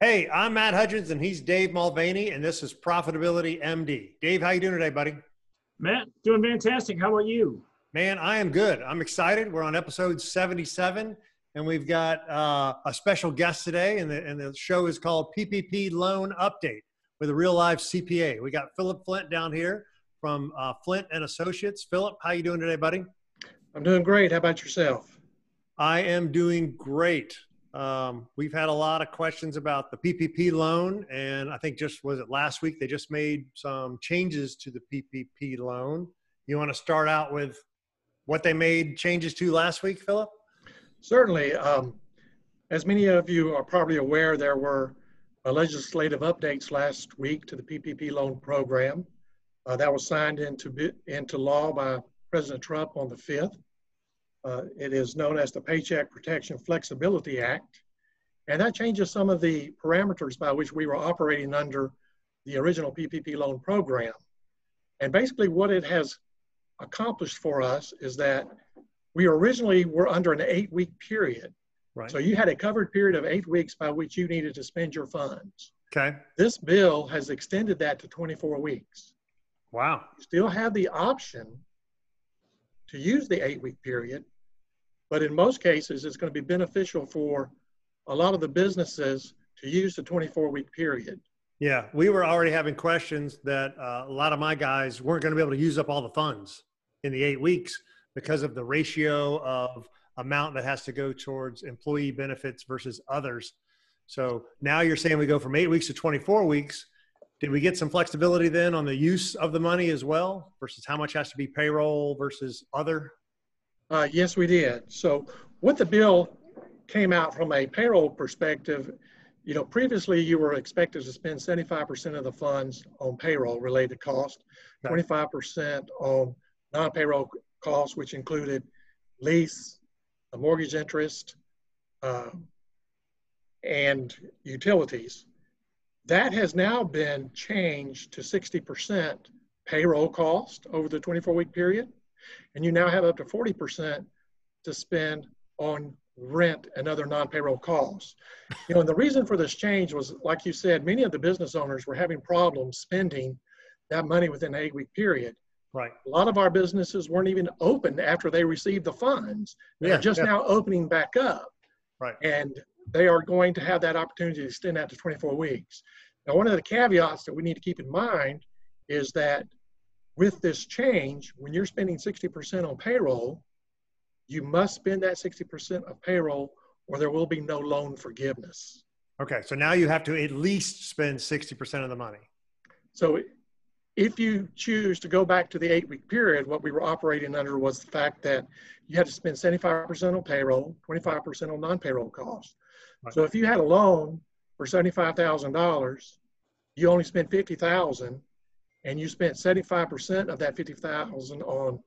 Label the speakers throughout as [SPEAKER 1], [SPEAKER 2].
[SPEAKER 1] Hey, I'm Matt Hudgens, and he's Dave Mulvaney, and this is Profitability MD. Dave, how you doing today, buddy?
[SPEAKER 2] Matt, doing fantastic. How about you?
[SPEAKER 1] Man, I am good. I'm excited. We're on episode 77, and we've got uh, a special guest today, and the, and the show is called PPP Loan Update with a real live CPA. We got Philip Flint down here from uh, Flint and Associates. Philip, how you doing today, buddy?
[SPEAKER 3] I'm doing great. How about yourself?
[SPEAKER 1] I am doing great. Um, we've had a lot of questions about the PPP loan, and I think just was it last week they just made some changes to the PPP loan. You want to start out with what they made changes to last week, Philip?
[SPEAKER 3] Certainly. Um, as many of you are probably aware, there were uh, legislative updates last week to the PPP loan program. Uh, that was signed into into law by President Trump on the 5th. Uh, it is known as the Paycheck Protection Flexibility Act. And that changes some of the parameters by which we were operating under the original PPP loan program. And basically what it has accomplished for us is that we originally were under an eight week period. Right. So you had a covered period of eight weeks by which you needed to spend your funds.
[SPEAKER 1] Okay.
[SPEAKER 3] This bill has extended that to 24 weeks.
[SPEAKER 1] Wow.
[SPEAKER 3] You still have the option to use the eight week period, but in most cases, it's going to be beneficial for a lot of the businesses to use the 24 week period.
[SPEAKER 1] Yeah, we were already having questions that uh, a lot of my guys weren't going to be able to use up all the funds in the eight weeks because of the ratio of amount that has to go towards employee benefits versus others. So now you're saying we go from eight weeks to 24 weeks. Did we get some flexibility then on the use of the money as well versus how much has to be payroll versus other?
[SPEAKER 3] Uh, yes, we did. So what the bill came out from a payroll perspective, you know, previously you were expected to spend 75% of the funds on payroll related costs, 25% on non-payroll costs, which included lease, mortgage interest, uh, and utilities. That has now been changed to 60% payroll cost over the 24 week period and you now have up to 40% to spend on rent and other non-payroll costs. You know, and the reason for this change was, like you said, many of the business owners were having problems spending that money within an eight-week period.
[SPEAKER 1] Right.
[SPEAKER 3] A lot of our businesses weren't even open after they received the funds. They're yeah, just yeah. now opening back up.
[SPEAKER 1] Right.
[SPEAKER 3] And they are going to have that opportunity to extend that to 24 weeks. Now, one of the caveats that we need to keep in mind is that with this change, when you're spending 60% on payroll, you must spend that 60% of payroll or there will be no loan forgiveness.
[SPEAKER 1] Okay, so now you have to at least spend 60% of the money.
[SPEAKER 3] So if you choose to go back to the eight week period, what we were operating under was the fact that you had to spend 75% on payroll, 25% on non payroll costs. Right. So if you had a loan for $75,000, you only spent 50000 and you spent 75% of that 50,000 on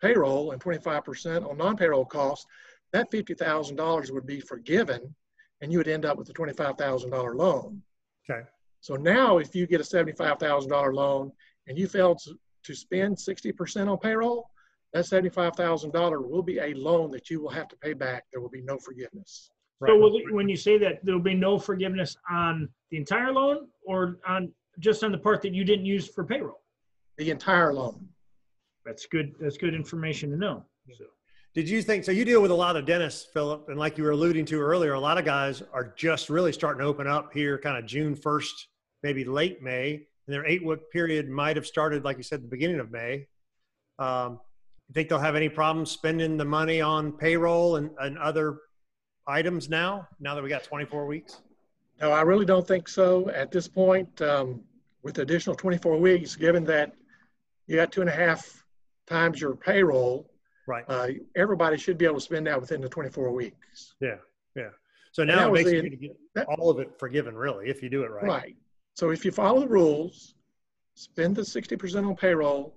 [SPEAKER 3] payroll and 25% on non-payroll costs, that $50,000 would be forgiven and you would end up with a $25,000 loan.
[SPEAKER 1] Okay.
[SPEAKER 3] So now if you get a $75,000 loan and you fail to, to spend 60% on payroll, that $75,000 will be a loan that you will have to pay back. There will be no forgiveness.
[SPEAKER 2] So right. when you say that there will be no forgiveness on the entire loan or on just on the part that you didn't use for payroll.
[SPEAKER 3] The entire loan.
[SPEAKER 2] That's good. That's good information to know. So.
[SPEAKER 1] Did you think so? You deal with a lot of dentists, Philip, and like you were alluding to earlier, a lot of guys are just really starting to open up here, kind of June first, maybe late May, and their eight week period might have started, like you said, the beginning of May. Um, you think they'll have any problems spending the money on payroll and, and other items now? Now that we got 24 weeks.
[SPEAKER 3] No, I really don't think so at this point. Um, with additional 24 weeks, given that you got two and a half times your payroll,
[SPEAKER 1] right?
[SPEAKER 3] Uh, everybody should be able to spend that within the 24 weeks.
[SPEAKER 1] Yeah, yeah. So now it makes the, you get that, all of it forgiven, really, if you do it right.
[SPEAKER 3] Right. So if you follow the rules, spend the 60% on payroll,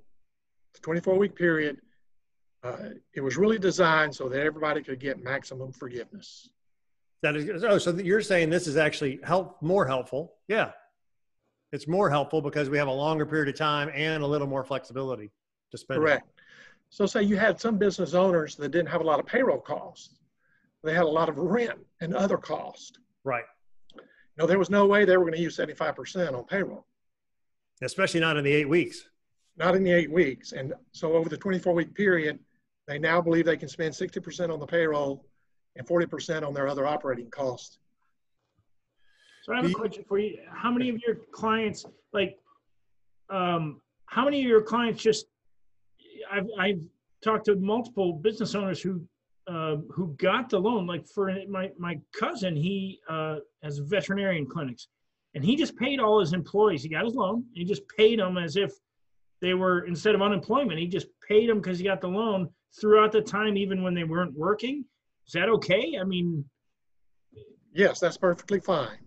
[SPEAKER 3] the 24 week period. Uh, it was really designed so that everybody could get maximum forgiveness.
[SPEAKER 1] That is oh, so you're saying this is actually help more helpful? Yeah, it's more helpful because we have a longer period of time and a little more flexibility to spend.
[SPEAKER 3] Correct. So say you had some business owners that didn't have a lot of payroll costs. They had a lot of rent and other costs.
[SPEAKER 1] Right.
[SPEAKER 3] No, there was no way they were going to use 75% on payroll,
[SPEAKER 1] especially not in the eight weeks.
[SPEAKER 3] not in the eight weeks. And so over the 24 week period, they now believe they can spend 60% on the payroll and 40% on their other operating costs.
[SPEAKER 2] So I have a question for you. How many of your clients, like, um, how many of your clients just, I've, I've talked to multiple business owners who, uh, who got the loan, like for my, my cousin, he, uh, has veterinarian clinics. And he just paid all his employees. He got his loan. He just paid them as if they were, instead of unemployment, he just paid them because he got the loan throughout the time, even when they weren't working. Is that okay? I mean,
[SPEAKER 3] Yes, that's perfectly fine.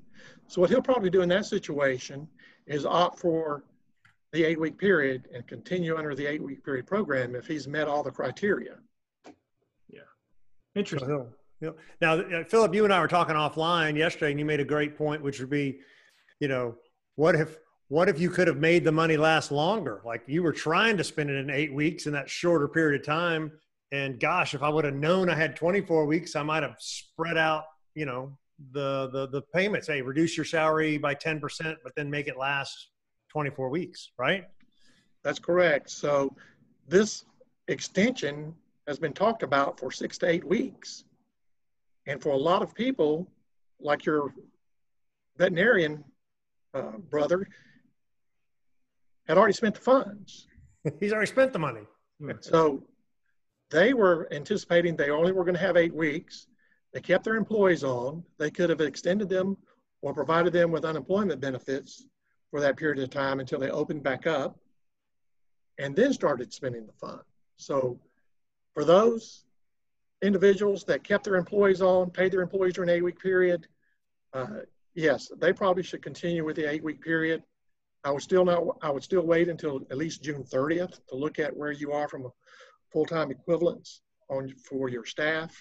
[SPEAKER 3] So what he'll probably do in that situation is opt for the eight week period and continue under the eight week period program if he's met all the criteria. Yeah.
[SPEAKER 2] Interesting.
[SPEAKER 1] So, you know, Now, uh, Philip, you and I were talking offline yesterday, and you made a great point, which would be, you know, what if what if you could have made the money last longer? Like you were trying to spend it in eight weeks in that shorter period of time, and gosh, if I would have known I had 24 weeks, I might have spread out, you know, the the the payments. Hey, reduce your salary by 10 percent, but then make it last 24 weeks, right?
[SPEAKER 3] That's correct. So this extension has been talked about for six to eight weeks. And for a lot of people, like your veterinarian uh, brother, had already spent the funds.
[SPEAKER 1] He's already spent the money.
[SPEAKER 3] So they were anticipating they only were going to have eight weeks. They kept their employees on. They could have extended them or provided them with unemployment benefits for that period of time until they opened back up and then started spending the fund. So for those individuals that kept their employees on, paid their employees during an eight week period, uh, yes, they probably should continue with the eight week period. I would still not, I would still wait until at least June 30th to look at where you are from a full-time equivalence on for your staff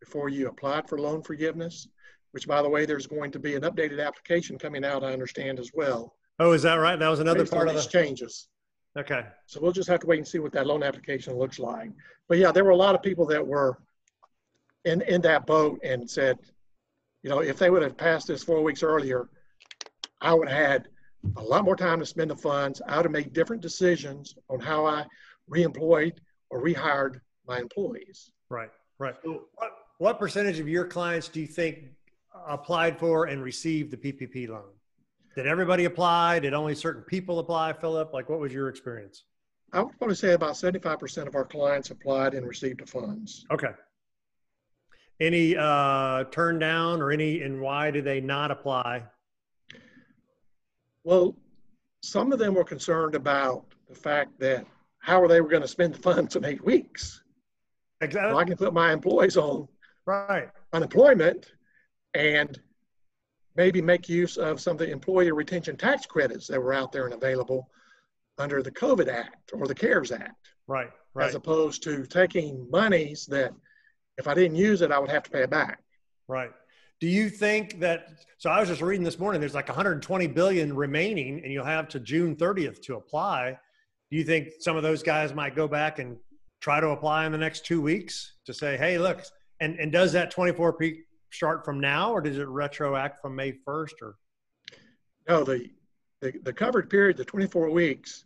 [SPEAKER 3] before you applied for loan forgiveness, which by the way, there's going to be an updated application coming out, I understand as well.
[SPEAKER 1] Oh, is that right? That was another part of
[SPEAKER 3] these
[SPEAKER 1] the.
[SPEAKER 3] changes.
[SPEAKER 1] Okay.
[SPEAKER 3] So we'll just have to wait and see what that loan application looks like. But yeah, there were a lot of people that were in, in that boat and said, you know, if they would have passed this four weeks earlier, I would have had a lot more time to spend the funds. I would have made different decisions on how I reemployed or rehired my employees.
[SPEAKER 1] Right, right. What, what percentage of your clients do you think applied for and received the PPP loan? Did everybody apply? Did only certain people apply, Philip? Like, what was your experience?
[SPEAKER 3] I would probably say about 75% of our clients applied and received the funds.
[SPEAKER 1] Okay. Any uh, turn down or any, and why did they not apply?
[SPEAKER 3] Well, some of them were concerned about the fact that how are they going to spend the funds in eight weeks? Well, I can put my employees on
[SPEAKER 1] Right.
[SPEAKER 3] unemployment and maybe make use of some of the employee retention tax credits that were out there and available under the COVID Act or the CARES Act,
[SPEAKER 1] Right. Right.
[SPEAKER 3] as opposed to taking monies that if I didn't use it, I would have to pay it back.
[SPEAKER 1] Right. Do you think that? So I was just reading this morning. There's like 120 billion remaining, and you'll have to June 30th to apply. Do you think some of those guys might go back and try to apply in the next two weeks to say, "Hey, look," and and does that 24 peak start from now, or does it retroact from May 1st? Or
[SPEAKER 3] No, the, the, the covered period, the 24 weeks,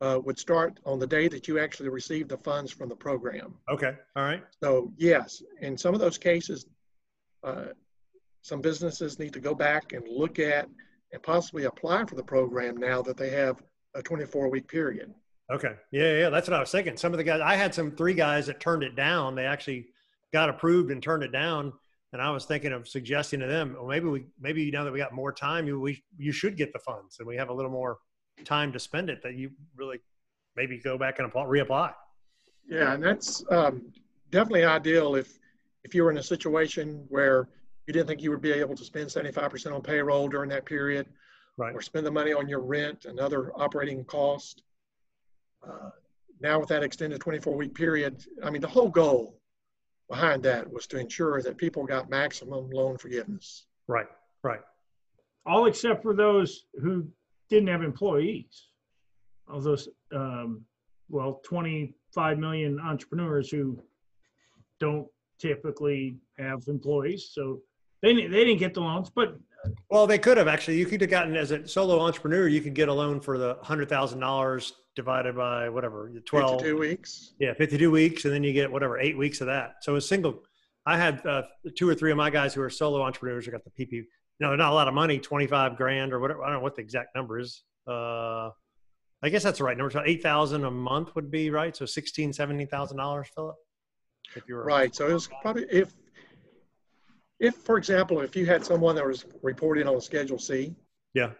[SPEAKER 3] uh, would start on the day that you actually receive the funds from the program.
[SPEAKER 1] okay, all right,
[SPEAKER 3] So yes, in some of those cases, uh, some businesses need to go back and look at and possibly apply for the program now that they have a 24 week period.
[SPEAKER 1] okay, yeah, yeah. That's what I was thinking. Some of the guys, I had some three guys that turned it down. They actually got approved and turned it down. And I was thinking of suggesting to them, well, maybe we, maybe now that we got more time, you, we, you should get the funds and we have a little more time to spend it that you really maybe go back and apply, reapply.
[SPEAKER 3] Yeah, and that's um, definitely ideal if if you were in a situation where you didn't think you would be able to spend 75% on payroll during that period,
[SPEAKER 1] Right.
[SPEAKER 3] or spend the money on your rent and other operating costs. Uh, now with that extended 24 week period, I mean, the whole goal behind that was to ensure that people got maximum loan forgiveness.
[SPEAKER 1] Right. Right.
[SPEAKER 2] all except for those who didn't have employees. Of those, um, well, 25 million entrepreneurs who don't typically have employees, so they they didn't get the loans. But
[SPEAKER 1] Well, they could have actually. You could have gotten as a solo entrepreneur, you could get a loan for the hundred thousand dollars divided by whatever twelve.
[SPEAKER 3] 52 weeks.
[SPEAKER 1] Yeah, fifty-two weeks, and then you get whatever eight weeks of that. So a single. I had uh, two or three of my guys who are solo entrepreneurs who got the PP. No, not a lot of money, twenty-five grand or whatever. I don't know what the exact number is. Uh, I guess that's the right number. So eight thousand a month would be right. So sixteen, seventeen thousand dollars, Philip. If you were
[SPEAKER 3] Right. So it was probably if, if, for example, if you had someone that was reporting on a Schedule C,
[SPEAKER 1] Yeah.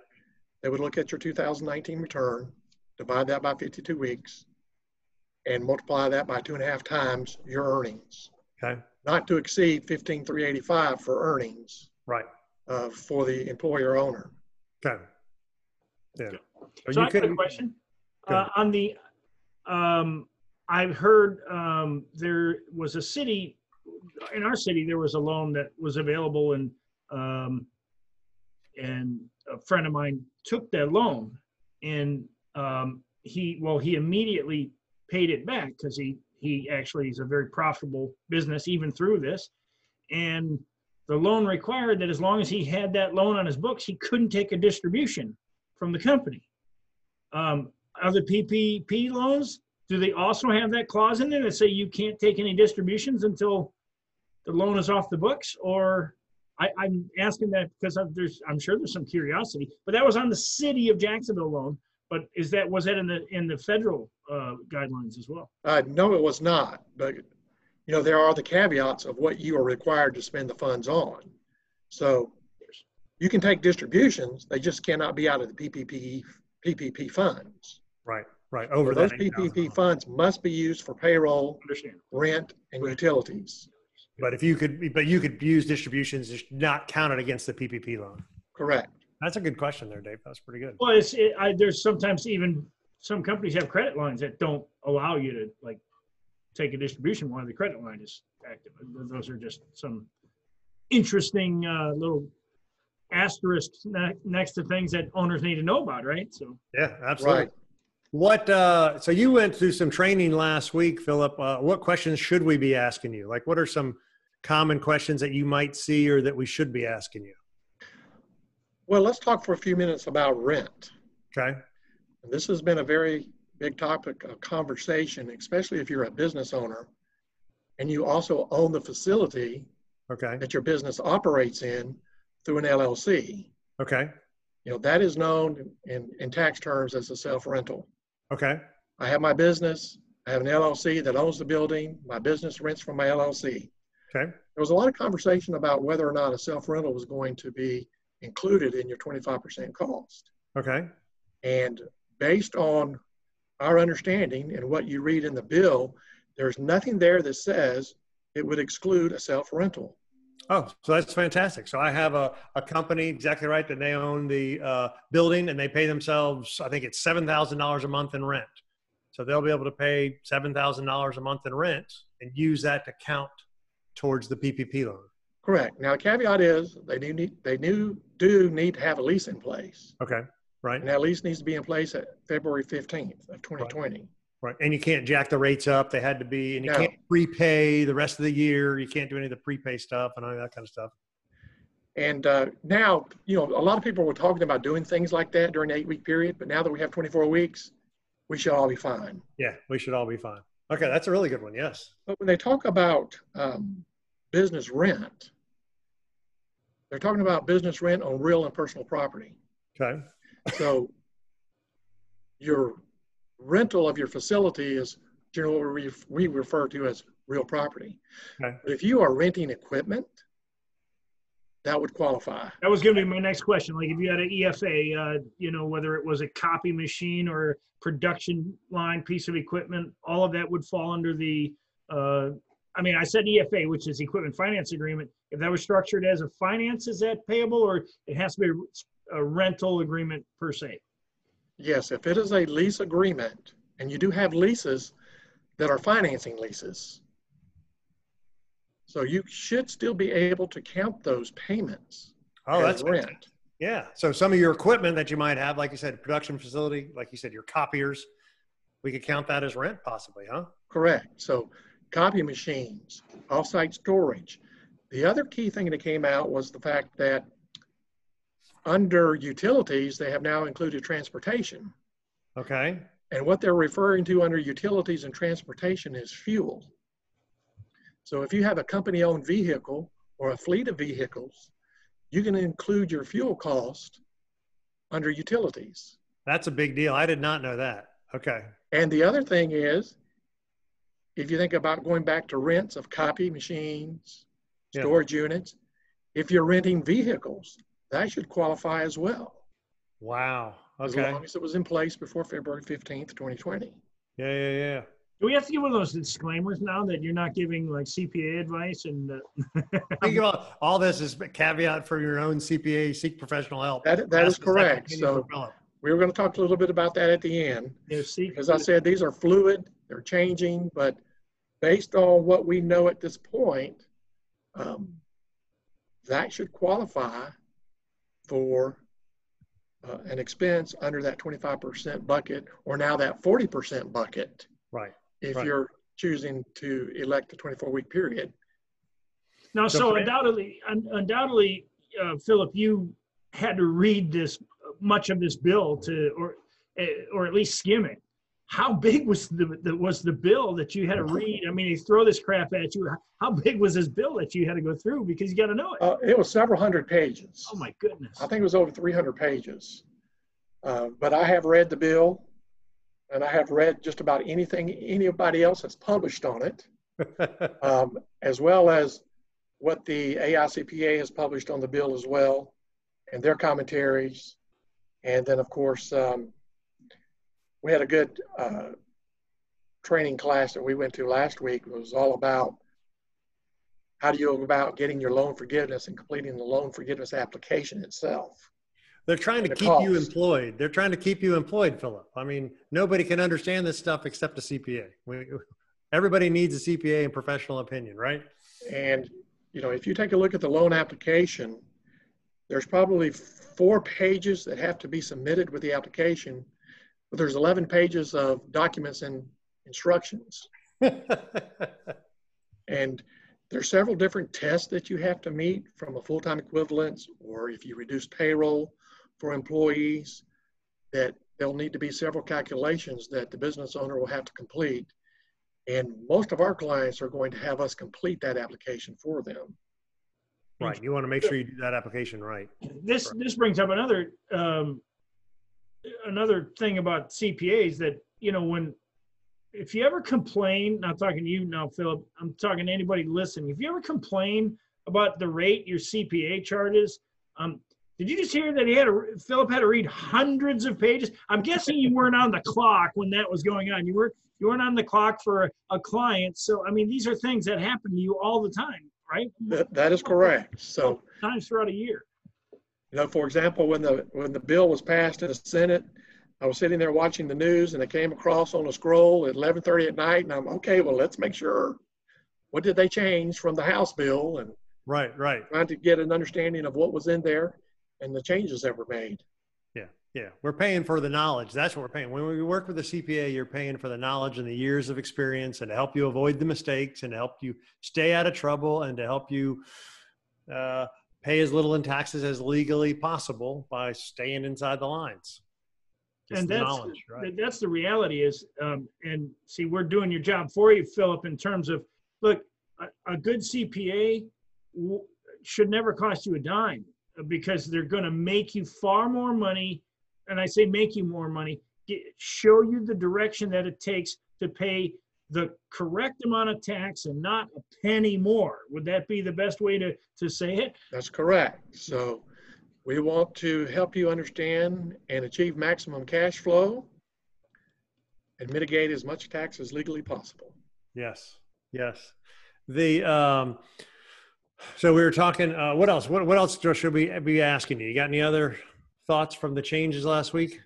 [SPEAKER 3] they would look at your 2019 return, divide that by 52 weeks, and multiply that by two and a half times your earnings,
[SPEAKER 1] Okay.
[SPEAKER 3] not to exceed 15,385 for earnings
[SPEAKER 1] Right.
[SPEAKER 3] uh, for the employer owner.
[SPEAKER 1] Okay. Yeah. So
[SPEAKER 2] So
[SPEAKER 1] you
[SPEAKER 2] I got a question.
[SPEAKER 1] Go
[SPEAKER 2] Uh, on the, um, I've heard, um, there was a city, in our city, there was a loan that was available and, um, and a friend of mine took that loan and, um, he, well, he immediately paid it back because he, he actually is a very profitable business even through this. And the loan required that as long as he had that loan on his books, he couldn't take a distribution from the company. Um, other PPP loans, do they also have that clause in there that say you can't take any distributions until the loan is off the books? Or I, I'm asking that because of, there's, I'm sure there's some curiosity, but that was on the city of Jacksonville loan. But is that, was that in the, in the federal, uh, guidelines as well?
[SPEAKER 3] Uh, no, it was not, but you know, there are the caveats of what you are required to spend the funds on. So you can take distributions, they just cannot be out of the PPP, PPP funds.
[SPEAKER 1] Right. Right. Over
[SPEAKER 3] Those
[SPEAKER 1] that.
[SPEAKER 3] PPP funds must be used for payroll, rent, and utilities.
[SPEAKER 1] But if you could, but you could use distributions, just not counted against the PPP loan.
[SPEAKER 3] Correct.
[SPEAKER 1] That's a good question there, Dave. That's pretty good.
[SPEAKER 2] Well, it's, it, I, there's sometimes even, some companies have credit lines that don't allow you to like take a distribution while the credit line is active. Those are just some interesting, uh, little asterisks ne- next to things that owners need to know about, right? So,
[SPEAKER 1] Yeah, absolutely.
[SPEAKER 3] Right.
[SPEAKER 1] What, uh, so you went through some training last week, Philip. Uh, what questions should we be asking you? Like, what are some common questions that you might see or that we should be asking you?
[SPEAKER 3] Well, let's talk for a few minutes about rent.
[SPEAKER 1] Okay.
[SPEAKER 3] This has been a very big topic of conversation, especially if you're a business owner and you also own the facility
[SPEAKER 1] Okay.
[SPEAKER 3] that your business operates in through an LLC.
[SPEAKER 1] Okay.
[SPEAKER 3] You know, that is known in, in tax terms as a self-rental.
[SPEAKER 1] Okay.
[SPEAKER 3] I have my business, I have an LLC that owns the building, my business rents from my LLC.
[SPEAKER 1] Okay.
[SPEAKER 3] There was a lot of conversation about whether or not a self-rental was going to be included in your 25% cost.
[SPEAKER 1] Okay.
[SPEAKER 3] And based on our understanding and what you read in the bill, there's nothing there that says it would exclude a self-rental.
[SPEAKER 1] Oh, so that's fantastic. So I have a, a company, exactly right, that they own the uh, building and they pay themselves, I think it's $7,000 a month in rent. So they'll be able to pay $7,000 a month in rent and use that to count towards the PPP loan.
[SPEAKER 3] Correct. Now, the caveat is they do need, they do, do need to have a lease in place.
[SPEAKER 1] Okay. Right.
[SPEAKER 3] And that lease needs to be in place at February 15th of 2020.
[SPEAKER 1] Right. And you can't jack the rates up. They had to be, and you
[SPEAKER 3] No.
[SPEAKER 1] can't prepay the rest of the year. You can't do any of the prepay stuff and all that kind of stuff.
[SPEAKER 3] And uh, now, you know, a lot of people were talking about doing things like that during the eight week period, but now that we have 24 weeks, we should all be fine.
[SPEAKER 1] Yeah. We should all be fine. Okay. That's a really good one. Yes.
[SPEAKER 3] But when they talk about um, business rent, they're talking about business rent on real and personal property.
[SPEAKER 1] Okay.
[SPEAKER 3] So your rental of your facility is generally what we, we refer to as real property.
[SPEAKER 1] Okay.
[SPEAKER 3] But if you are renting equipment, that would qualify.
[SPEAKER 2] that was gonna be my next question. Like if you had an EFA, uh, you know, whether it was a copy machine or production line piece of equipment, all of that would fall under the, uh, I mean, I said EFA, which is Equipment Finance Agreement. If that was structured as a finance, is that payable or it has to be a rental agreement per se?
[SPEAKER 3] Yes, if it is a lease agreement, and you do have leases that are financing leases. So you should still be able to count those payments
[SPEAKER 1] Oh,
[SPEAKER 3] as
[SPEAKER 1] that's
[SPEAKER 3] rent.
[SPEAKER 1] Yeah. So some of your equipment that you might have, like you said, production facility, like you said, your copiers, we could count that as rent possibly, huh?
[SPEAKER 3] Correct. So copy machines, off-site storage. The other key thing that came out was the fact that under utilities, they have now included transportation.
[SPEAKER 1] Okay.
[SPEAKER 3] And what they're referring to under utilities and transportation is fuel. So if you have a company-owned vehicle or a fleet of vehicles, you can include your fuel cost under utilities.
[SPEAKER 1] That's a big deal. I did not know that. Okay.
[SPEAKER 3] And the other thing is, if you think about going back to rents of copy machines,
[SPEAKER 1] Yeah.
[SPEAKER 3] storage units, if you're renting vehicles, that should qualify as well,
[SPEAKER 1] Wow. Okay.
[SPEAKER 3] As long as it was in place before February 15th, 2020.
[SPEAKER 1] Yeah, yeah, yeah.
[SPEAKER 2] Do we have to give one of those disclaimers now that you're not giving like CPA advice and uh,
[SPEAKER 1] Think about all this is a caveat for your own CPA. Seek professional help.
[SPEAKER 3] That, that is
[SPEAKER 1] Ask the second
[SPEAKER 3] correct. So we were going to talk a little bit about that at the end.
[SPEAKER 2] you know, seek?
[SPEAKER 3] As I said, these are fluid, they're changing, but based on what we know at this point, um, that should qualify for uh, an expense under that 25% bucket or now that 40% bucket
[SPEAKER 1] right.
[SPEAKER 3] If
[SPEAKER 1] Right.
[SPEAKER 3] you're choosing to elect a 24 week period.
[SPEAKER 2] Now,
[SPEAKER 1] So
[SPEAKER 2] so undoubtedly, un- undoubtedly, uh, Philip, you had to read this much of this bill to, or, eh, or at least skim it. How big was the, the was the bill that you had to read? I mean, they throw this crap at you. How big was this bill that you had to go through because you got to know it?
[SPEAKER 3] Uh, it was several hundred pages.
[SPEAKER 2] Oh my goodness!
[SPEAKER 3] I think it was over 300 pages. Uh, but I have read the bill and I have read just about anything anybody else has published on it. um, as well as what the AICPA has published on the bill as well, and their commentaries. And then, of course, um, we had a good uh, training class that we went to last week. It was all about how do you go about getting your loan forgiveness and completing the loan forgiveness application itself.
[SPEAKER 1] They're trying to
[SPEAKER 3] The
[SPEAKER 1] keep you employed. They're trying to keep you employed, Philip. I mean, nobody can understand this stuff except a CPA. We, everybody needs a CPA and professional opinion, right?
[SPEAKER 3] And, you know, if you take a look at the loan application, there's probably four pages that have to be submitted with the application, but there's 11 pages of documents and instructions. And there's several different tests that you have to meet from a full-time equivalence, or if you reduce payroll for employees, that there'll need to be several calculations that the business owner will have to complete. And most of our clients are going to have us complete that application for them.
[SPEAKER 1] right. You want to make sure you do that application right.
[SPEAKER 2] this this brings up another um, another thing about CPAs that you know when if you ever complain, not talking to you now, Philip, I'm talking to anybody listening. If you ever complain about the rate your CPA charges, um, did you just hear that he had to, Philip had to read hundreds of pages? I'm guessing you weren't on the clock when that was going on. You were you weren't on the clock for a, a client. So I mean, these are things that happen to you all the time, right?
[SPEAKER 3] That, that is correct. So,
[SPEAKER 2] times throughout a year.
[SPEAKER 3] you know, for example, when the, when the bill was passed in the Senate, I was sitting there watching the news and it came across on a scroll at 11:30 at night, and I'm okay. Well, let's make sure. What did they change from the House bill, and
[SPEAKER 1] Right, right.
[SPEAKER 3] trying to get an understanding of what was in there and the changes that were made.
[SPEAKER 1] Yeah, yeah. We're paying for the knowledge. That's what we're paying. When we work with a CPA, you're paying for the knowledge and the years of experience and to help you avoid the mistakes and to help you stay out of trouble and to help you uh, pay as little in taxes as legally possible by staying inside the lines. Just
[SPEAKER 2] and that's
[SPEAKER 1] right?
[SPEAKER 2] that's the reality is um, and see we're doing your job for you philip in terms of look a, a good cpa w- should never cost you a dime because they're going to make you far more money and i say make you more money get, show you the direction that it takes to pay the correct amount of tax and not a penny more would that be the best way to to say it
[SPEAKER 3] That's correct. So we want to help you understand and achieve maximum cash flow and mitigate as much tax as legally possible.
[SPEAKER 1] Yes, yes. The um, so we were talking. Uh, what else? What what else should we be asking you? You got any other thoughts from the changes last week?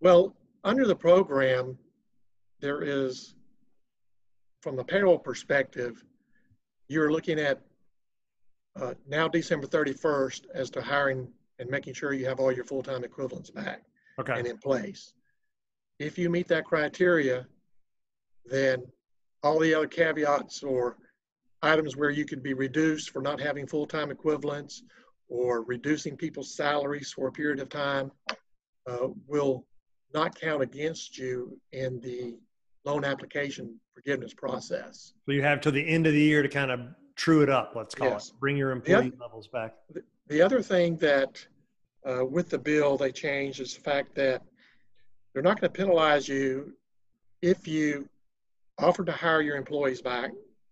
[SPEAKER 3] Well, under the program, there is, from the payroll perspective, you're looking at uh, now December 31st as to hiring and making sure you have all your full-time equivalents back.
[SPEAKER 1] Okay.
[SPEAKER 3] and in place. If you meet that criteria, then all the other caveats or items where you could be reduced for not having full-time equivalents or reducing people's salaries for a period of time uh, will not count against you in the loan application forgiveness process.
[SPEAKER 1] So you have till the end of the year to kind of true it up, let's call
[SPEAKER 3] Yes.
[SPEAKER 1] it. Bring your employee levels back.
[SPEAKER 3] The other thing that uh, with the bill they changed is the fact that they're not going to penalize you if you offer to hire your employees back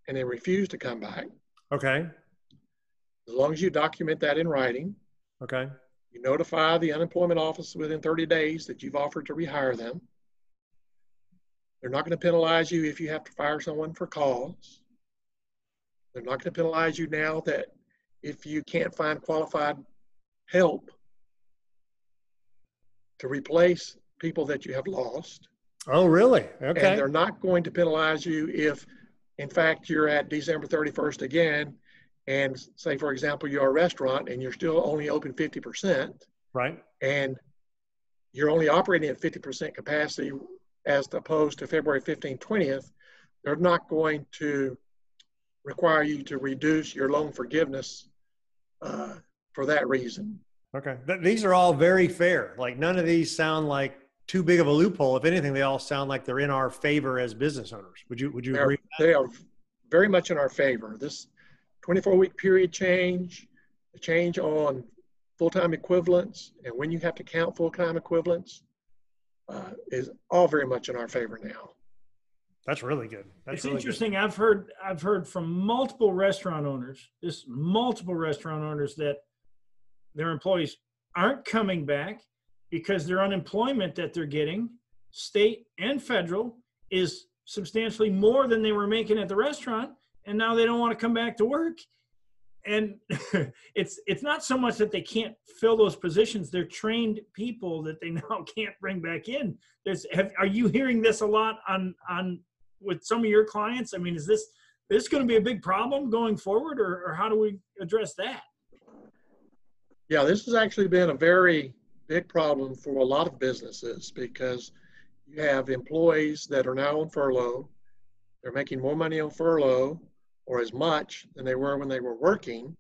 [SPEAKER 3] and they refuse to come back.
[SPEAKER 1] Okay.
[SPEAKER 3] As long as you document that in writing,
[SPEAKER 1] Okay.
[SPEAKER 3] you notify the unemployment office within 30 days that you've offered to rehire them. They're not going to penalize you if you have to fire someone for cause. They're not going to penalize you now that if you can't find qualified help to replace people that you have lost.
[SPEAKER 1] Oh, really?
[SPEAKER 3] And
[SPEAKER 1] Okay.
[SPEAKER 3] they're not going to penalize you if, in fact, you're at December 31st again, and say, for example, you're a restaurant and you're still only open 50%,
[SPEAKER 1] Right.
[SPEAKER 3] and you're only operating at 50% capacity as opposed to February 15th, 20th, they're not going to require you to reduce your loan forgiveness uh, for that reason.
[SPEAKER 1] Okay. Th- these are all very fair. Like none of these sound like too big of a loophole. If anything, they all sound like they're in our favor as business owners. Would you, would you
[SPEAKER 3] They are,
[SPEAKER 1] agree?
[SPEAKER 3] they are very much in our favor. This 24 week period change, the change on full time equivalents, and when you have to count full time equivalents uh, is all very much in our favor now.
[SPEAKER 1] That's really good. That's
[SPEAKER 2] it's
[SPEAKER 1] really good.
[SPEAKER 2] interesting. I've heard I've heard from multiple restaurant owners, just multiple restaurant owners that their employees aren't coming back because their unemployment that they're getting, state and federal, is substantially more than they were making at the restaurant, and now they don't want to come back to work. And it's it's not so much that they can't fill those positions; they're trained people that they now can't bring back in. There's, have, are you hearing this a lot on on with some of your clients? I mean, is this this going to be a big problem going forward, or, or how do we address that?
[SPEAKER 3] Yeah, this has actually been a very big problem for a lot of businesses because you have employees that are now on furlough. They're making more money on furlough or as much than they were when they were working.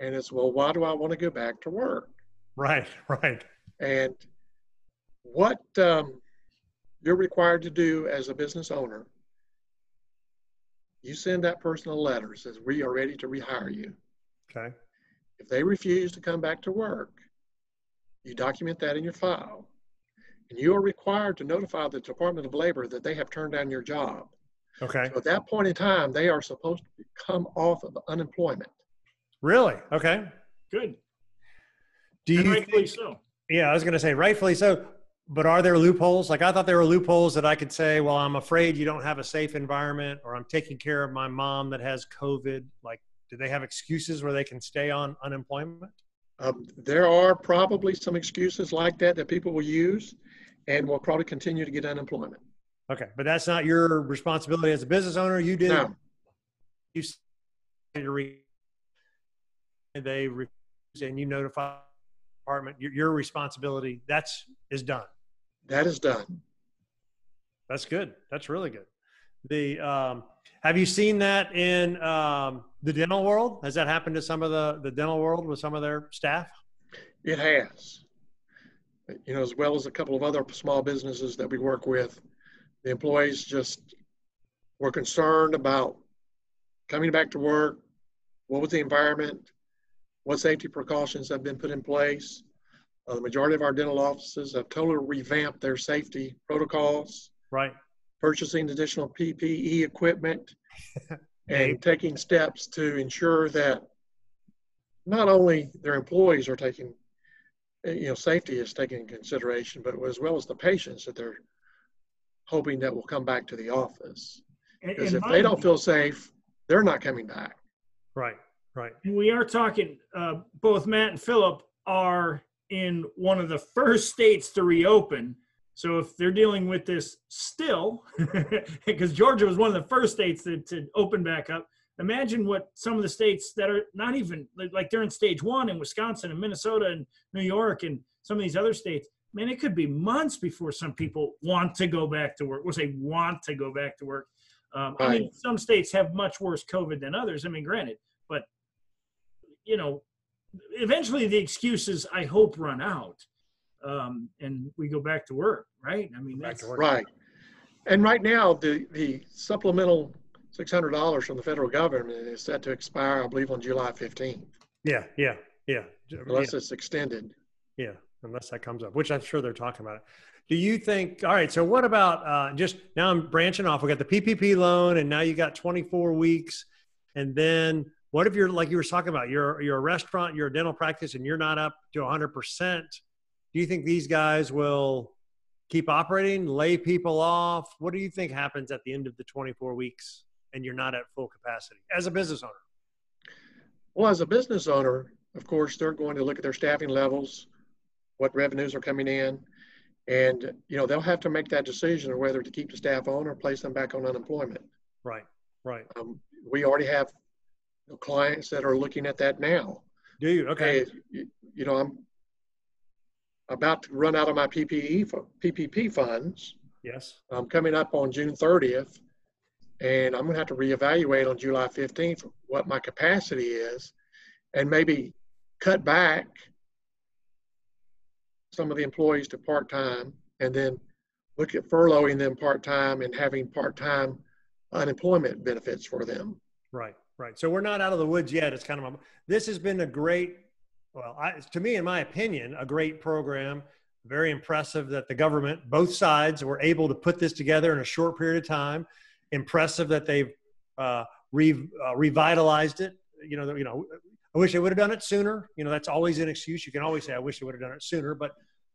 [SPEAKER 3] And it's, well, why do I want to go back to work?
[SPEAKER 1] Right. Right.
[SPEAKER 3] And what um, you're required to do as a business owner, you send that person a letter says, We are ready to rehire you.
[SPEAKER 1] Okay.
[SPEAKER 3] If they refuse to come back to work, you document that in your file. And you are required to notify the Department of Labor that they have turned down your job.
[SPEAKER 1] Okay.
[SPEAKER 3] So at that point in time, they are supposed to come off of unemployment.
[SPEAKER 1] Really? Okay.
[SPEAKER 2] Good,
[SPEAKER 1] Do
[SPEAKER 2] and
[SPEAKER 1] you
[SPEAKER 2] rightfully
[SPEAKER 1] think,
[SPEAKER 2] so.
[SPEAKER 1] yeah, I was going to say rightfully so, but are there loopholes? Like I thought there were loopholes that I could say, well, I'm afraid you don't have a safe environment or I'm taking care of my mom that has COVID. Like, do they have excuses where they can stay on unemployment?
[SPEAKER 3] Um, there are probably some excuses like that that people will use and will probably continue to get unemployment.
[SPEAKER 1] Okay. But that's not your responsibility as a business owner. You did
[SPEAKER 3] Now,
[SPEAKER 1] you said they refuse and you notify the department your, your responsibility that's is done
[SPEAKER 3] that is done.
[SPEAKER 1] that's good that's really good the um, have you seen that in um, the dental world has that happened to some of the the dental world with some of their staff
[SPEAKER 3] It has. You know, as well as a couple of other small businesses that we work with, the employees just were concerned about coming back to work. What was the environment? What safety precautions have been put in place? Uh, the majority of our dental offices have totally revamped their safety protocols,
[SPEAKER 1] right
[SPEAKER 3] purchasing additional PPE equipment, and taking steps to ensure that not only their employees are taking, uh, you know, safety is taken into consideration, but as well as the patients that they're hoping that will come back to the office. Because if they don't feel safe, they're not coming back.
[SPEAKER 1] right right
[SPEAKER 2] you, we are talking. Uh, both Matt and Philip are in one of the first states to reopen. So if they're dealing with this still, because Georgia was one of the first states to, to open back up, imagine what some of the states that are not even like, they're in stage one in Wisconsin and Minnesota and New York and some of these other states. Man, it could be months before some people want to go back to work. We'll say want to go back to work. Um, I mean, some states have much worse COVID than others. I mean, granted, but you know, eventually the excuses I hope run out, um, and we go back to work, right? I mean, that's.
[SPEAKER 3] Right. And right now, the, the supplemental six hundred dollars from the federal government is set to expire, I believe, on July fifteenth,
[SPEAKER 1] Yeah, yeah, yeah. Yeah,
[SPEAKER 3] unless it's extended.
[SPEAKER 1] yeah, unless that comes up, which I'm sure they're talking about it. Do you think, all right, so what about uh, just now I'm branching off. We got the PPP loan and now you got 24 weeks. And then what if you're like you were talking about, you're, you're a restaurant, you're a dental practice and you're not up to 100%. Do you think these guys will keep operating, lay people off? What do you think happens at the end of the 24 weeks and you're not at full capacity as a business owner?
[SPEAKER 3] Well, as a business owner, of course, they're going to look at their staffing levels, what revenues are coming in, and you know they'll have to make that decision of whether to keep the staff on or place them back on unemployment.
[SPEAKER 1] Right, right.
[SPEAKER 3] Um, we already have clients that are looking at that now.
[SPEAKER 1] Do you? Okay.
[SPEAKER 3] Hey, you, you know, I'm about to run out of my PPE PPP funds.
[SPEAKER 1] Yes.
[SPEAKER 3] I'm coming up on June 30th, and I'm going to have to reevaluate on July 15th what my capacity is, and maybe cut back some of the employees to part time, and then look at furloughing them part time and having part time unemployment benefits for them.
[SPEAKER 1] Right, right. So we're not out of the woods yet. It's kind of a, this has been a great, well, I, to me, in my opinion, a great program. Very impressive that the government, both sides, were able to put this together in a short period of time. Impressive that they've uh, re, uh, revitalized it. You know, you know, I wish they would have done it sooner. You know, that's always an excuse. You can always say, "I wish they would have done it sooner," but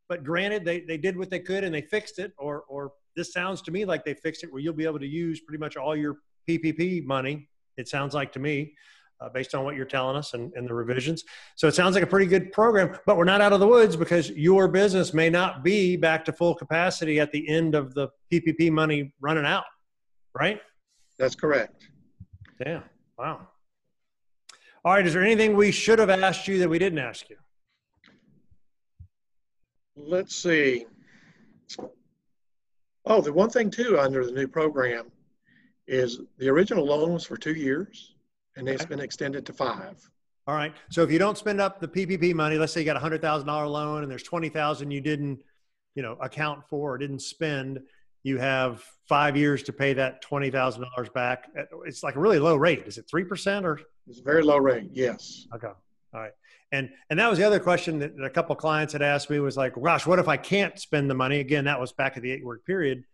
[SPEAKER 1] but granted, they they did what they could and they fixed it. Or or this sounds to me like they fixed it, where you'll be able to use pretty much all your PPP money. It sounds like to me, uh, based on what you're telling us and, and the revisions. So it sounds like a pretty good program. But we're not out of the woods because your business may not be back to full capacity at the end of the PPP money running out. Right?
[SPEAKER 3] That's correct.
[SPEAKER 1] Yeah. Wow. All right. Is there anything we should have asked you that we didn't ask you?
[SPEAKER 3] Let's see. Oh, the one thing too under the new program is the original loan was for two years and it's
[SPEAKER 1] Okay.
[SPEAKER 3] been extended to five.
[SPEAKER 1] All right. So if you don't spend up the PPP money, let's say you got a hundred thousand dollar loan and there's twenty thousand you didn't, you know, account for or didn't spend, you have five years to pay that twenty thousand dollars back. It's like a really low rate. Is it three percent or?
[SPEAKER 3] It's a very low rate, yes.
[SPEAKER 1] Okay. All right. And and that was the other question that, that a couple clients had asked me was like, gosh, what if I can't spend the money? Again, that was back at the eight work period.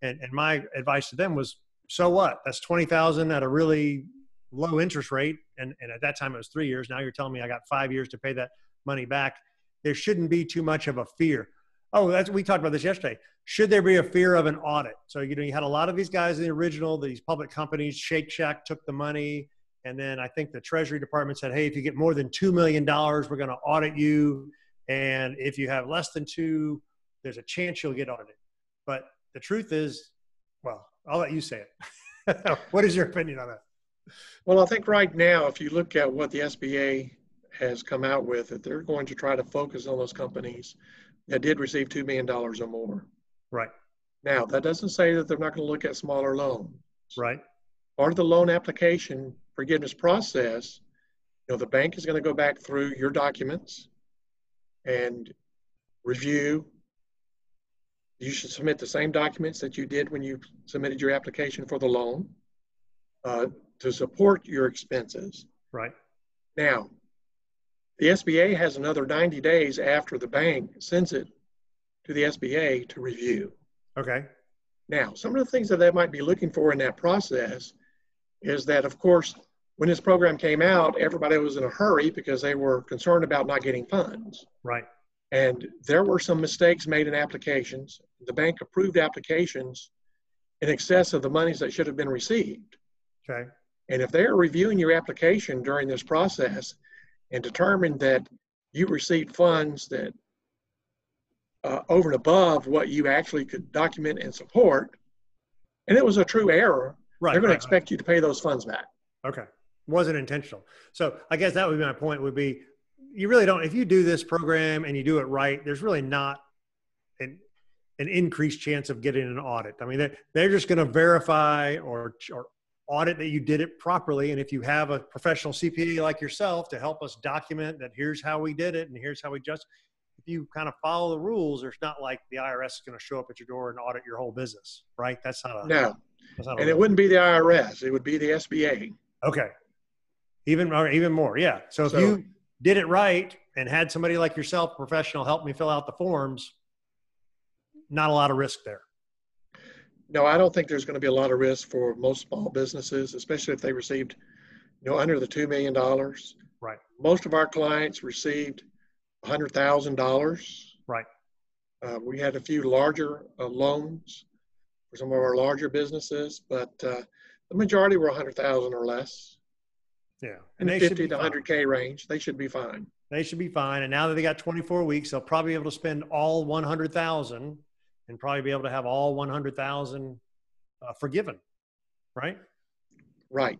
[SPEAKER 1] And and my advice to them was, so what? That's twenty thousand at a really low interest rate. And and at that time it was three years. Now you're telling me I got five years to pay that money back. There shouldn't be too much of a fear. Oh, that's we talked about this yesterday. Should there be a fear of an audit? So you know, you had a lot of these guys in the original, these public companies, Shake Shack took the money. And then I think the Treasury Department said, hey, if you get more than $2 million, we're going to audit you. And if you have less than two, there's a chance you'll get audited. But the truth is, well, I'll let you say it. what is your opinion on that?
[SPEAKER 3] Well, I think right now, if you look at what the SBA has come out with, that they're going to try to focus on those companies that did receive $2 million or more.
[SPEAKER 1] Right,
[SPEAKER 3] Now, that doesn't say that they're not going to look at smaller loans.
[SPEAKER 1] right,
[SPEAKER 3] part of the loan application forgiveness process, you know, the bank is going to go back through your documents and review. You should submit the same documents that you did when you submitted your application for the loan uh, to support your expenses.
[SPEAKER 1] right,
[SPEAKER 3] Now, the SBA has another 90 days after the bank sends it to the SBA to review.
[SPEAKER 1] okay,
[SPEAKER 3] Now, some of the things that they might be looking for in that process is that, of course, when this program came out, everybody was in a hurry because they were concerned about not getting funds.
[SPEAKER 1] right,
[SPEAKER 3] And there were some mistakes made in applications. The bank approved applications in excess of the monies that should have been received.
[SPEAKER 1] okay,
[SPEAKER 3] And if they're reviewing your application during this process and determine that you received funds that uh, over and above what you actually could document and support, and it was a true error,
[SPEAKER 1] right.
[SPEAKER 3] they're going
[SPEAKER 1] right,
[SPEAKER 3] to expect you to pay those funds back.
[SPEAKER 1] Okay, wasn't intentional. So I guess that would be my point. Would be you really don't if you do this program and you do it right. There's really not an an increased chance of getting an audit. I mean, they're, they're just going to verify or, or audit that you did it properly. And if you have a professional CPA like yourself to help us document that here's how we did it and here's how we just, if you kind of follow the rules, there's not like the IRS is going to show up at your door and audit your whole business, right? That's not a,
[SPEAKER 3] No,
[SPEAKER 1] not a
[SPEAKER 3] and it wouldn't be the IRS, it would be the SBA.
[SPEAKER 1] Okay. Even or even more, yeah. So if
[SPEAKER 3] So-
[SPEAKER 1] you did it right and had somebody like yourself, professional, help me fill out the forms, not a lot of risk there.
[SPEAKER 3] No, I don't think there's going to be a lot of risk for most small businesses, especially if they received, you know, under the $2 million.
[SPEAKER 1] Right.
[SPEAKER 3] Most of our clients received a $100,000.
[SPEAKER 1] Right.
[SPEAKER 3] Uh, we had a few larger uh, loans for some of our larger businesses, but uh, the majority were a 100,000 or less.
[SPEAKER 1] Yeah.
[SPEAKER 3] In
[SPEAKER 1] And
[SPEAKER 3] the 50 to 100K range, they should be fine.
[SPEAKER 1] They should be fine. And now that they got 24 weeks, they'll probably be able to spend all 100,000 and probably be able to have all 100,000 uh, forgiven. Right?
[SPEAKER 3] Right.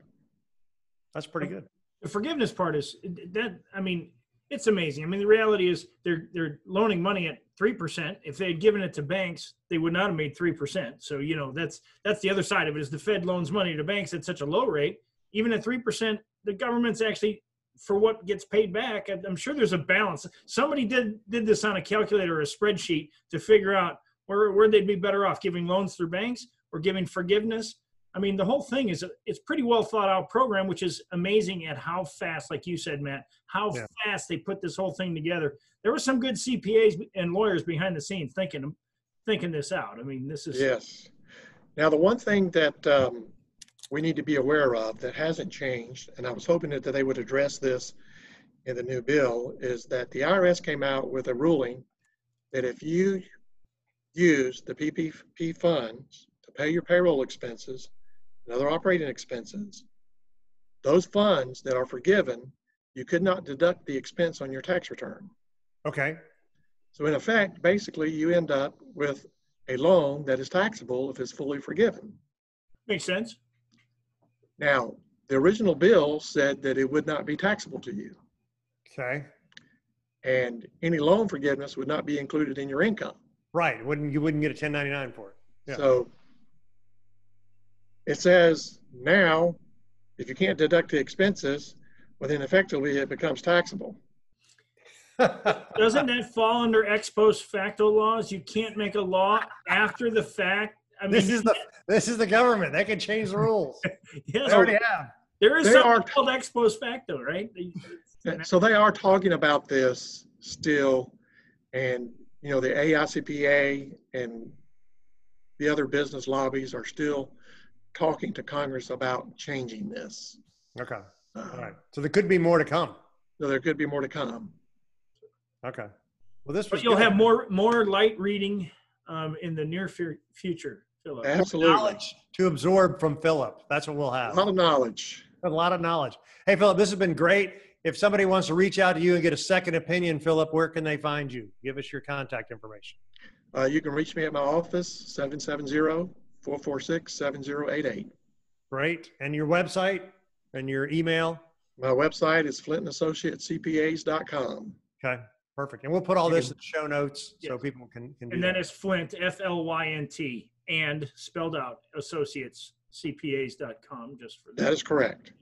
[SPEAKER 1] That's pretty good.
[SPEAKER 2] the forgiveness part is that i mean it's amazing i mean the reality is they're they're loaning money at 3% if they had given it to banks they would not have made 3% so you know that's that's the other side of it is the fed loans money to banks at such a low rate even at 3% the government's actually for what gets paid back i'm sure there's a balance somebody did did this on a calculator or a spreadsheet to figure out where, where they'd be better off giving loans through banks or giving forgiveness I mean, the whole thing is a, it's pretty well thought out program, which is amazing at how fast, like you said, Matt, how
[SPEAKER 1] Yeah.
[SPEAKER 2] fast they put this whole thing together. There were some good CPAs and lawyers behind the scenes thinking thinking this out. I mean, this is
[SPEAKER 3] Yes. Now, the one thing that um, we need to be aware of that hasn't changed, and I was hoping that they would address this in the new bill, is that the IRS came out with a ruling that if you use the PPP funds to pay your payroll expenses and other operating expenses, those funds that are forgiven, you could not deduct the expense on your tax return.
[SPEAKER 1] Okay.
[SPEAKER 3] So in effect, basically, you end up with a loan that is taxable if it's fully forgiven.
[SPEAKER 2] makes sense.
[SPEAKER 3] Now, the original bill said that it would not be taxable to you,
[SPEAKER 1] Okay.
[SPEAKER 3] and any loan forgiveness would not be included in your income.
[SPEAKER 1] Right. Wouldn't you wouldn't get a 1099 for it? Yeah.
[SPEAKER 3] So it says now, if you can't deduct the expenses, well, then effectively it becomes taxable.
[SPEAKER 2] Doesn't that fall under ex post facto laws? You can't make a law after the fact. I mean,
[SPEAKER 1] this is the this is the government. They can change the rules.
[SPEAKER 2] yes,
[SPEAKER 1] They already have.
[SPEAKER 2] there is
[SPEAKER 3] They
[SPEAKER 2] something
[SPEAKER 3] are-
[SPEAKER 2] called ex post facto, right?
[SPEAKER 3] So they are talking about this still, and, you know, the AICPA and the other business lobbies are still talking to Congress about changing this.
[SPEAKER 1] Okay.
[SPEAKER 3] Uh,
[SPEAKER 1] All right. So there could be more to come.
[SPEAKER 3] So there could be more to come.
[SPEAKER 1] Okay. Well, this was
[SPEAKER 2] But you'll
[SPEAKER 1] good.
[SPEAKER 2] have more more light reading um, in the near fu- future, Philip.
[SPEAKER 3] Absolutely.
[SPEAKER 1] knowledge to absorb from Philip. That's what we'll have.
[SPEAKER 3] A lot of knowledge.
[SPEAKER 1] A lot of knowledge. Hey, Philip, this has been great. If somebody wants to reach out to you and get a second opinion, Philip, where can they find you? Give us your contact information.
[SPEAKER 3] Uh, you can reach me at my office, 770-446-7088.
[SPEAKER 1] Great. And your website and your email.
[SPEAKER 3] My website is flyntandassociatescpas.com.
[SPEAKER 1] Okay. Perfect. And we'll put all this in the show notes so
[SPEAKER 2] Yes.
[SPEAKER 1] people can, can do
[SPEAKER 2] And then
[SPEAKER 1] that.
[SPEAKER 2] it's Flynt, F L Y N T, and spelled out associates, CPAs.com, just for
[SPEAKER 3] that. That is correct.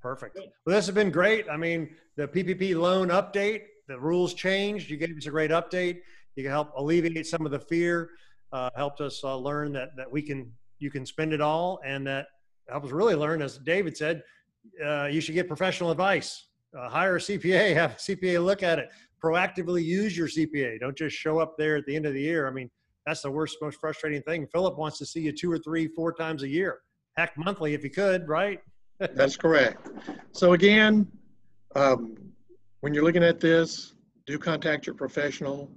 [SPEAKER 1] Perfect. Well, this has been great. I mean, the PPP loan update, the rules changed. You gave us a great update. You can help alleviate some of the fear. Uh, helped us uh, learn that that we can you can spend it all, and that helped us really learn, as David said, uh, you should get professional advice. Uh, hire a CPA, have a CPA look at it. Proactively use your CPA. Don't just show up there at the end of the year. I mean, that's the worst, most frustrating thing. Philip wants to see you two or three, four times a year. Heck, monthly if he could, right?
[SPEAKER 3] That's correct. So again, um, when you're looking at this, do contact your professional.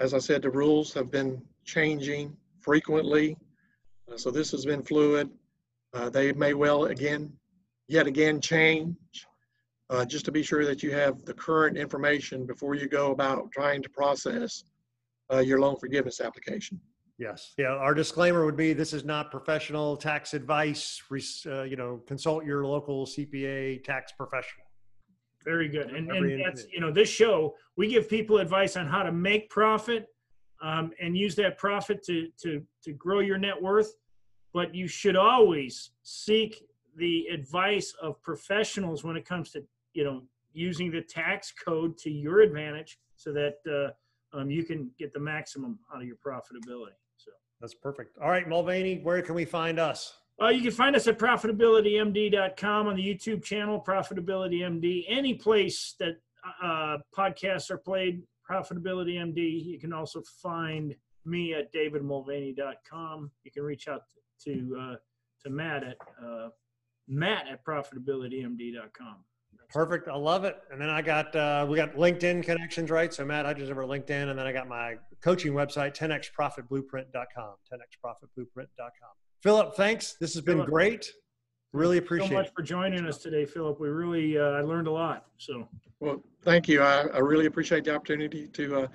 [SPEAKER 3] As I said, the rules have been changing frequently. Uh, so this has been fluid. Uh, they may well again, yet again, change. Uh, just to be sure that you have the current information before you go about trying to process uh, your loan forgiveness application.
[SPEAKER 1] Yes. Yeah. Our disclaimer would be this is not professional tax advice. Uh, you know, consult your local CPA tax professional.
[SPEAKER 2] Very good. And, and that's, you know, this show, we give people advice on how to make profit um, and use that profit to, to, to grow your net worth. but you should always seek the advice of professionals when it comes to you know using the tax code to your advantage so that uh, um, you can get the maximum out of your profitability
[SPEAKER 1] That's perfect. All right, Mulvaney, where can we find us?
[SPEAKER 2] uh, you can find us at profitabilitymd.com on the youtube channel profitabilitymd any place that uh, podcasts are played profitability md you can also find me at davidmulvaney.com you can reach out to uh, to matt at uh, matt at profitabilitymd.com
[SPEAKER 1] Perfect. I love it. And then I got uh, we got LinkedIn connections, right? So Matt I Hudgens over LinkedIn, and then I got my coaching website, 10xprofitblueprint.com, 10xprofitblueprint.com. Philip, thanks. This has been
[SPEAKER 2] Philip.
[SPEAKER 1] great. Really appreciate so
[SPEAKER 2] much
[SPEAKER 1] it.
[SPEAKER 2] for joining us today philip we really uh, i learned a lot so
[SPEAKER 3] Well, thank you. I, I really appreciate the opportunity to uh,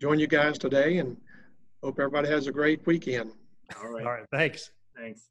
[SPEAKER 3] join you guys today and hope everybody has a great weekend.
[SPEAKER 2] all right
[SPEAKER 1] All right, thanks.
[SPEAKER 2] thanks